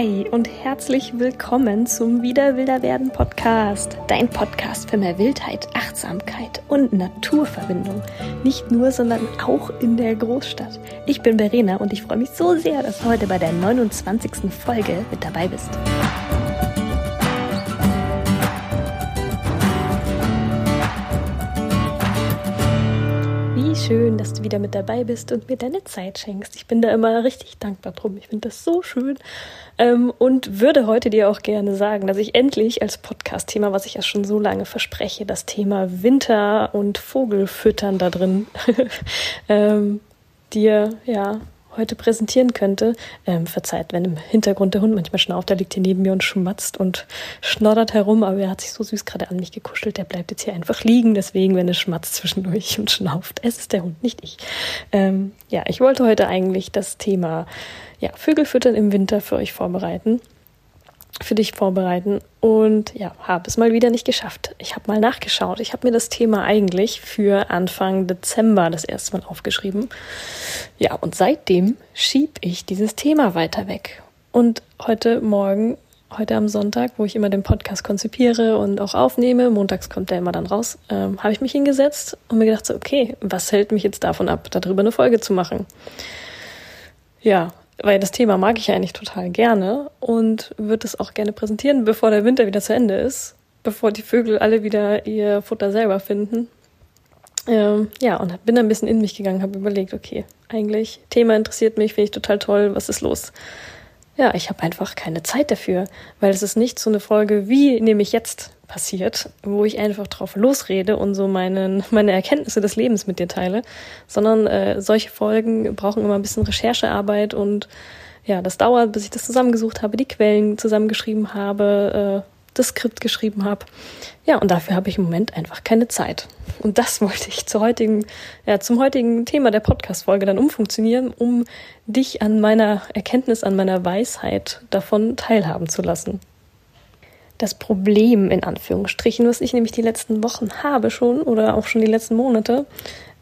Hi und herzlich willkommen zum Wieder Wilder werden Podcast. Dein Podcast für mehr Wildheit, Achtsamkeit und Naturverbindung. Nicht nur, sondern auch in der Großstadt. Ich bin Verena und ich freue mich so sehr, dass du heute bei der 29. Folge mit dabei bist. Schön, dass du wieder mit dabei bist und mir deine Zeit schenkst. Ich bin da immer richtig dankbar drum. Ich finde das so schön ähm, und würde heute dir auch gerne sagen, dass ich endlich als Podcast-Thema, was ich ja schon so lange verspreche, das Thema Winter und Vogelfüttern da drin ähm, dir ja heute präsentieren könnte. Ähm, verzeiht, wenn im Hintergrund der Hund manchmal schnauft, der liegt hier neben mir und schmatzt und schnoddert herum, aber er hat sich so süß gerade an mich gekuschelt. Der bleibt jetzt hier einfach liegen, deswegen, wenn es schmatzt zwischendurch und schnauft. Es ist der Hund, nicht ich. Ähm, ja, ich wollte heute eigentlich das Thema ja, Vögel füttern im Winter für euch vorbereiten für dich vorbereiten und ja, habe es mal wieder nicht geschafft. Ich habe mal nachgeschaut. Ich habe mir das Thema eigentlich für Anfang Dezember das erste Mal aufgeschrieben. Ja, und seitdem schieb ich dieses Thema weiter weg. Und heute Morgen, heute am Sonntag, wo ich immer den Podcast konzipiere und auch aufnehme, montags kommt der immer dann raus, ähm, habe ich mich hingesetzt und mir gedacht so, okay, was hält mich jetzt davon ab, darüber eine Folge zu machen? Ja, weil das Thema mag ich eigentlich total gerne und würde es auch gerne präsentieren, bevor der Winter wieder zu Ende ist, bevor die Vögel alle wieder ihr Futter selber finden. Ähm, ja, und bin ein bisschen in mich gegangen, habe überlegt, okay, eigentlich, Thema interessiert mich, finde ich total toll, was ist los? Ja, ich habe einfach keine Zeit dafür, weil es ist nicht so eine Folge, wie nehme ich jetzt passiert, wo ich einfach drauf losrede und so meine, meine Erkenntnisse des Lebens mit dir teile, sondern äh, solche Folgen brauchen immer ein bisschen Recherchearbeit und ja, das dauert, bis ich das zusammengesucht habe, die Quellen zusammengeschrieben habe, äh, das Skript geschrieben habe. Ja, und dafür habe ich im Moment einfach keine Zeit. Und das wollte ich zur heutigen, ja, zum heutigen Thema der Podcast-Folge dann umfunktionieren, um dich an meiner Erkenntnis, an meiner Weisheit davon teilhaben zu lassen. Das Problem, in Anführungsstrichen, was ich nämlich die letzten Wochen habe schon oder auch schon die letzten Monate,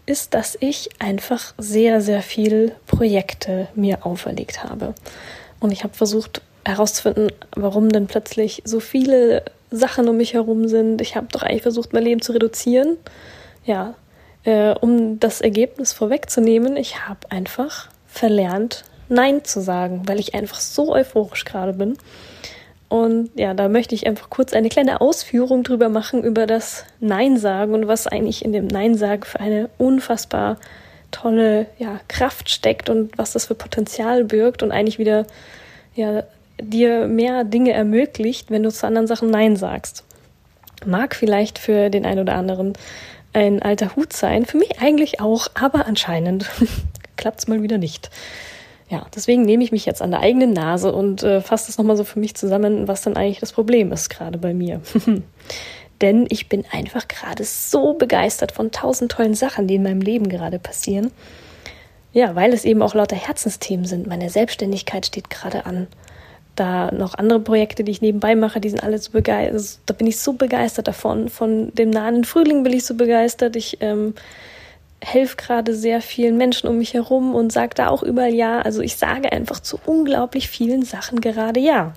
ist, dass ich einfach sehr, sehr viel Projekte mir auferlegt habe. Und ich habe versucht, herauszufinden, warum denn plötzlich so viele Sachen um mich herum sind. Ich habe doch eigentlich versucht, mein Leben zu reduzieren. Ja, äh, um das Ergebnis vorwegzunehmen, ich habe einfach verlernt, Nein zu sagen, weil ich einfach so euphorisch gerade bin. Und ja, da möchte ich einfach kurz eine kleine Ausführung drüber machen, über das Nein sagen und was eigentlich in dem Nein sagen für eine unfassbar tolle ja, Kraft steckt und was das für Potenzial birgt und eigentlich wieder ja, dir mehr Dinge ermöglicht, wenn du zu anderen Sachen Nein sagst. Mag vielleicht für den einen oder anderen ein alter Hut sein, für mich eigentlich auch, aber anscheinend klappt es mal wieder nicht. Ja, deswegen nehme ich mich jetzt an der eigenen Nase und äh, fasse das nochmal so für mich zusammen, was dann eigentlich das Problem ist, gerade bei mir. Denn ich bin einfach gerade so begeistert von tausend tollen Sachen, die in meinem Leben gerade passieren. Ja, weil es eben auch lauter Herzensthemen sind. Meine Selbstständigkeit steht gerade an da noch andere Projekte, die ich nebenbei mache, die sind alle so begeistert. Da bin ich so begeistert davon. Von dem nahen Frühling bin ich so begeistert. Ich ähm, helfe gerade sehr vielen Menschen um mich herum und sage da auch überall ja. Also ich sage einfach zu unglaublich vielen Sachen gerade ja.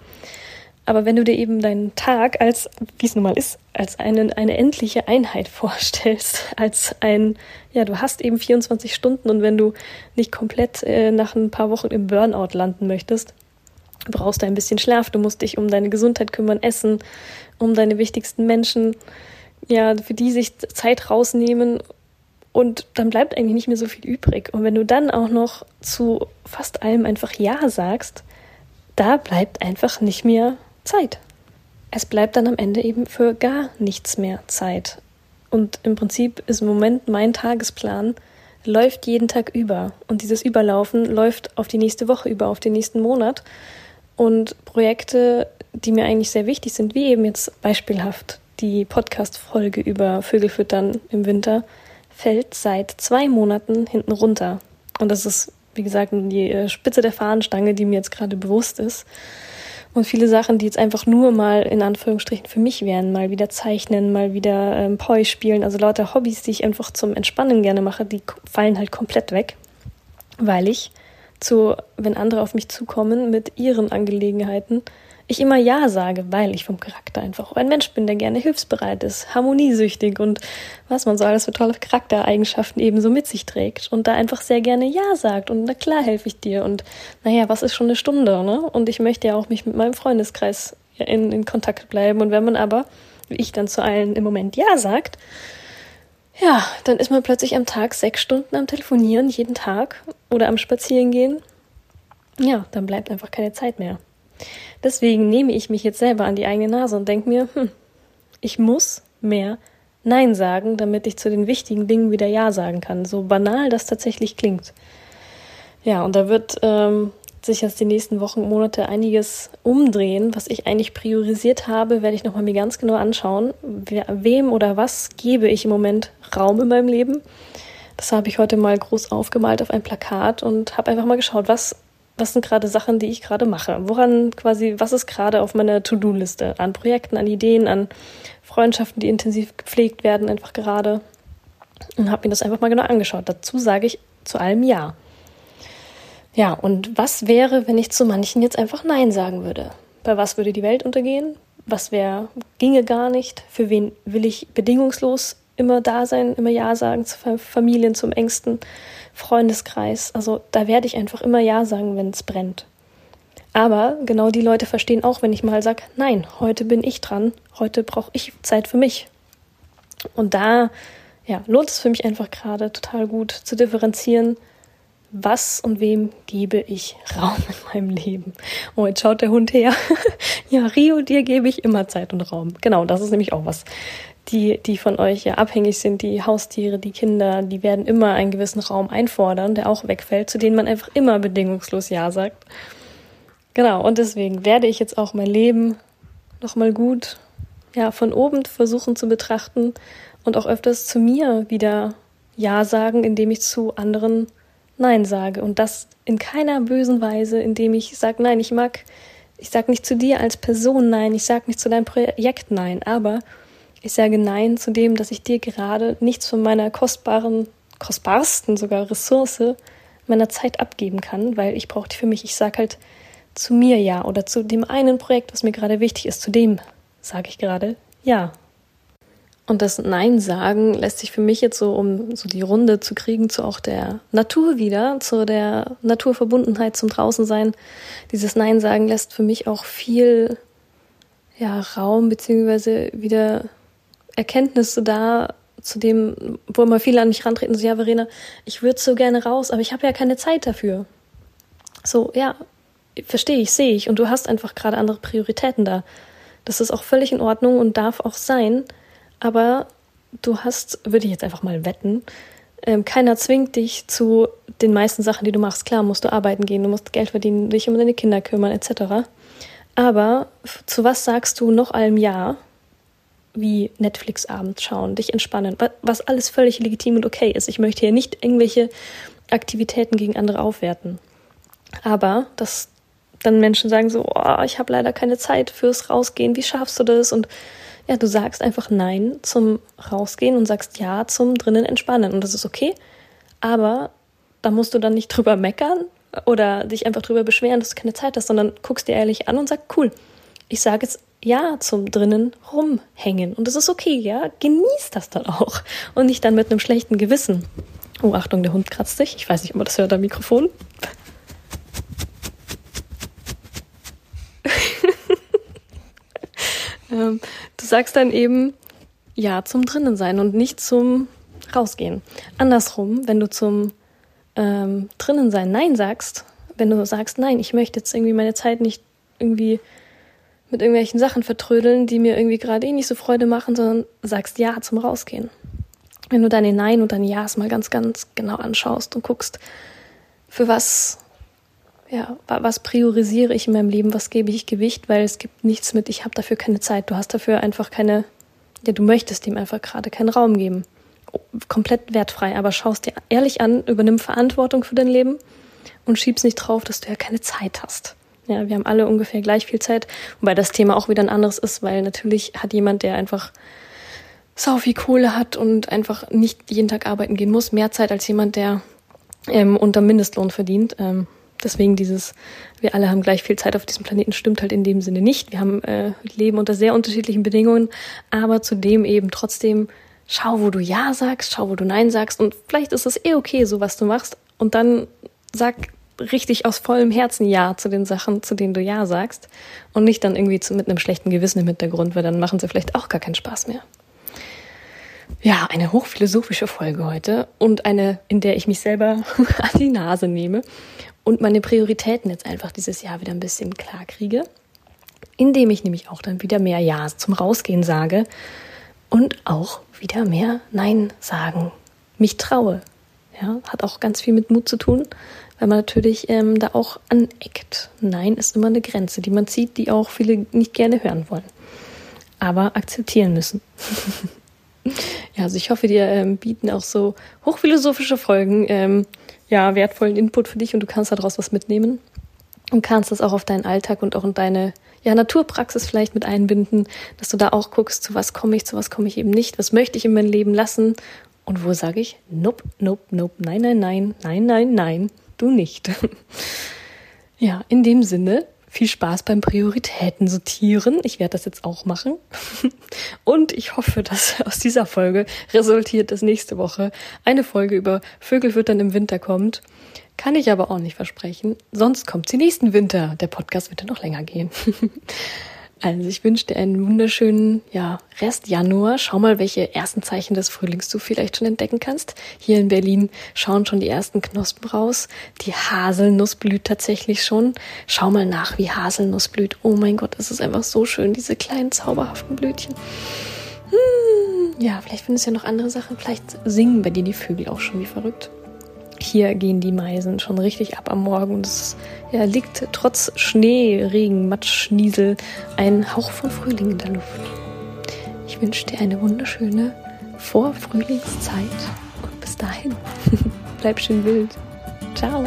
Aber wenn du dir eben deinen Tag als, wie es nun mal ist, als eine, eine endliche Einheit vorstellst, als ein, ja, du hast eben 24 Stunden und wenn du nicht komplett äh, nach ein paar Wochen im Burnout landen möchtest, Du brauchst ein bisschen Schlaf, du musst dich um deine Gesundheit kümmern, essen, um deine wichtigsten Menschen, ja, für die sich Zeit rausnehmen und dann bleibt eigentlich nicht mehr so viel übrig. Und wenn du dann auch noch zu fast allem einfach Ja sagst, da bleibt einfach nicht mehr Zeit. Es bleibt dann am Ende eben für gar nichts mehr Zeit. Und im Prinzip ist im Moment mein Tagesplan, läuft jeden Tag über. Und dieses Überlaufen läuft auf die nächste Woche über, auf den nächsten Monat. Und Projekte, die mir eigentlich sehr wichtig sind, wie eben jetzt beispielhaft die Podcast-Folge über Vögelfüttern im Winter, fällt seit zwei Monaten hinten runter. Und das ist, wie gesagt, die äh, Spitze der Fahnenstange, die mir jetzt gerade bewusst ist. Und viele Sachen, die jetzt einfach nur mal in Anführungsstrichen für mich wären, mal wieder zeichnen, mal wieder ähm, Poi spielen, also lauter Hobbys, die ich einfach zum Entspannen gerne mache, die fallen halt komplett weg, weil ich zu, wenn andere auf mich zukommen mit ihren Angelegenheiten, ich immer Ja sage, weil ich vom Charakter einfach ein Mensch bin, der gerne hilfsbereit ist, harmoniesüchtig und was man so alles für tolle Charaktereigenschaften ebenso mit sich trägt und da einfach sehr gerne Ja sagt und na klar helfe ich dir und naja, was ist schon eine Stunde, ne? Und ich möchte ja auch mich mit meinem Freundeskreis in, in Kontakt bleiben und wenn man aber, wie ich dann zu allen im Moment Ja sagt, ja, dann ist man plötzlich am Tag sechs Stunden am Telefonieren, jeden Tag oder am Spazierengehen. Ja, dann bleibt einfach keine Zeit mehr. Deswegen nehme ich mich jetzt selber an die eigene Nase und denke mir, hm, ich muss mehr Nein sagen, damit ich zu den wichtigen Dingen wieder Ja sagen kann. So banal das tatsächlich klingt. Ja, und da wird ähm, sich jetzt die nächsten Wochen, Monate einiges umdrehen. Was ich eigentlich priorisiert habe, werde ich nochmal mir ganz genau anschauen. Wer, wem oder was gebe ich im Moment Raum in meinem Leben? Das habe ich heute mal groß aufgemalt auf ein Plakat und habe einfach mal geschaut, was was sind gerade Sachen, die ich gerade mache? Woran quasi, was ist gerade auf meiner To-Do-Liste an Projekten, an Ideen, an Freundschaften, die intensiv gepflegt werden, einfach gerade. Und habe mir das einfach mal genau angeschaut. Dazu sage ich zu allem Ja. Ja, und was wäre, wenn ich zu manchen jetzt einfach Nein sagen würde? Bei was würde die Welt untergehen? Was wäre, ginge gar nicht? Für wen will ich bedingungslos immer da sein, immer Ja sagen, zu Familien, zum engsten Freundeskreis. Also da werde ich einfach immer Ja sagen, wenn es brennt. Aber genau die Leute verstehen auch, wenn ich mal sage, nein, heute bin ich dran, heute brauche ich Zeit für mich. Und da ja, lohnt es für mich einfach gerade total gut zu differenzieren, was und wem gebe ich Raum in meinem Leben. Oh, jetzt schaut der Hund her. ja, Rio, dir gebe ich immer Zeit und Raum. Genau, das ist nämlich auch was, die, die von euch ja abhängig sind, die Haustiere, die Kinder, die werden immer einen gewissen Raum einfordern, der auch wegfällt, zu denen man einfach immer bedingungslos Ja sagt. Genau, und deswegen werde ich jetzt auch mein Leben nochmal gut, ja, von oben versuchen zu betrachten und auch öfters zu mir wieder Ja sagen, indem ich zu anderen Nein sage. Und das in keiner bösen Weise, indem ich sage, nein, ich mag, ich sage nicht zu dir als Person Nein, ich sage nicht zu deinem Projekt Nein, aber ich sage Nein zu dem, dass ich dir gerade nichts von meiner kostbaren, kostbarsten sogar Ressource meiner Zeit abgeben kann, weil ich brauche die für mich. Ich sage halt zu mir ja oder zu dem einen Projekt, was mir gerade wichtig ist, zu dem sage ich gerade ja. Und das Nein sagen lässt sich für mich jetzt so, um so die Runde zu kriegen, zu auch der Natur wieder, zu der Naturverbundenheit zum Draußensein. Dieses Nein sagen lässt für mich auch viel ja, Raum beziehungsweise wieder Erkenntnisse da, zu dem, wo immer viele an mich rantreten, so, ja, Verena, ich würde so gerne raus, aber ich habe ja keine Zeit dafür. So, ja, verstehe ich, sehe ich. Und du hast einfach gerade andere Prioritäten da. Das ist auch völlig in Ordnung und darf auch sein. Aber du hast, würde ich jetzt einfach mal wetten, ähm, keiner zwingt dich zu den meisten Sachen, die du machst. Klar, musst du arbeiten gehen, du musst Geld verdienen, dich um deine Kinder kümmern, etc. Aber zu was sagst du noch allem Ja? Wie Netflix-Abend schauen, dich entspannen, was alles völlig legitim und okay ist. Ich möchte hier nicht irgendwelche Aktivitäten gegen andere aufwerten. Aber dass dann Menschen sagen so, oh, ich habe leider keine Zeit fürs Rausgehen, wie schaffst du das? Und ja, du sagst einfach Nein zum Rausgehen und sagst Ja zum drinnen entspannen. Und das ist okay. Aber da musst du dann nicht drüber meckern oder dich einfach drüber beschweren, dass du keine Zeit hast, sondern guckst dir ehrlich an und sagst, cool, ich sage jetzt ja zum drinnen rumhängen. Und das ist okay, ja. Genießt das dann auch. Und nicht dann mit einem schlechten Gewissen. Oh, Achtung, der Hund kratzt sich. Ich weiß nicht, ob man das hört am Mikrofon. ähm, du sagst dann eben ja zum drinnen sein und nicht zum rausgehen. Andersrum, wenn du zum ähm, drinnen sein Nein sagst, wenn du sagst, nein, ich möchte jetzt irgendwie meine Zeit nicht irgendwie mit irgendwelchen Sachen vertrödeln, die mir irgendwie gerade eh nicht so Freude machen, sondern sagst Ja zum Rausgehen. Wenn du deine Nein und deine Ja's mal ganz, ganz genau anschaust und guckst, für was, ja, was priorisiere ich in meinem Leben, was gebe ich Gewicht, weil es gibt nichts mit, ich habe dafür keine Zeit, du hast dafür einfach keine, ja, du möchtest dem einfach gerade keinen Raum geben. Komplett wertfrei, aber schaust dir ehrlich an, übernimm Verantwortung für dein Leben und schiebst nicht drauf, dass du ja keine Zeit hast. Ja, wir haben alle ungefähr gleich viel Zeit, wobei das Thema auch wieder ein anderes ist, weil natürlich hat jemand, der einfach sau viel Kohle hat und einfach nicht jeden Tag arbeiten gehen muss, mehr Zeit als jemand, der ähm, unter Mindestlohn verdient. Ähm, Deswegen dieses, wir alle haben gleich viel Zeit auf diesem Planeten, stimmt halt in dem Sinne nicht. Wir haben äh, leben unter sehr unterschiedlichen Bedingungen, aber zudem eben trotzdem schau, wo du Ja sagst, schau, wo du Nein sagst und vielleicht ist es eh okay, so was du machst und dann sag richtig aus vollem Herzen Ja zu den Sachen, zu denen du Ja sagst und nicht dann irgendwie zu, mit einem schlechten Gewissen im Hintergrund, weil dann machen sie vielleicht auch gar keinen Spaß mehr. Ja, eine hochphilosophische Folge heute und eine, in der ich mich selber an die Nase nehme und meine Prioritäten jetzt einfach dieses Jahr wieder ein bisschen klar kriege, indem ich nämlich auch dann wieder mehr Ja zum Rausgehen sage und auch wieder mehr Nein sagen, mich traue. Ja, hat auch ganz viel mit Mut zu tun, weil man natürlich ähm, da auch aneckt. Nein ist immer eine Grenze, die man zieht, die auch viele nicht gerne hören wollen, aber akzeptieren müssen. ja, also ich hoffe, dir ähm, bieten auch so hochphilosophische Folgen ähm, ja wertvollen Input für dich und du kannst daraus was mitnehmen und kannst das auch auf deinen Alltag und auch in deine ja, Naturpraxis vielleicht mit einbinden, dass du da auch guckst, zu was komme ich, zu was komme ich eben nicht, was möchte ich in mein Leben lassen und wo sage ich, nope, nope, nope, nein, nein, nein, nein, nein, nein, du nicht. ja, in dem Sinne, viel Spaß beim Prioritäten sortieren. Ich werde das jetzt auch machen. Und ich hoffe, dass aus dieser Folge resultiert, dass nächste Woche eine Folge über Vögelfüttern im Winter kommt. Kann ich aber auch nicht versprechen. Sonst kommt sie nächsten Winter. Der Podcast wird dann noch länger gehen. Also ich wünsche dir einen wunderschönen ja, Rest Januar. Schau mal, welche ersten Zeichen des Frühlings du vielleicht schon entdecken kannst. Hier in Berlin schauen schon die ersten Knospen raus. Die Haselnuss blüht tatsächlich schon. Schau mal nach, wie Haselnuss blüht. Oh mein Gott, es ist einfach so schön, diese kleinen zauberhaften Blütchen. Hm, ja, vielleicht findest du ja noch andere Sachen. Vielleicht singen bei dir die Vögel auch schon wie verrückt. Hier gehen die Meisen schon richtig ab am Morgen und es ja, liegt trotz Schnee, Regen, Matsch, Schniesel ein Hauch von Frühling in der Luft. Ich wünsche dir eine wunderschöne Vorfrühlingszeit und bis dahin bleib schön wild. Ciao.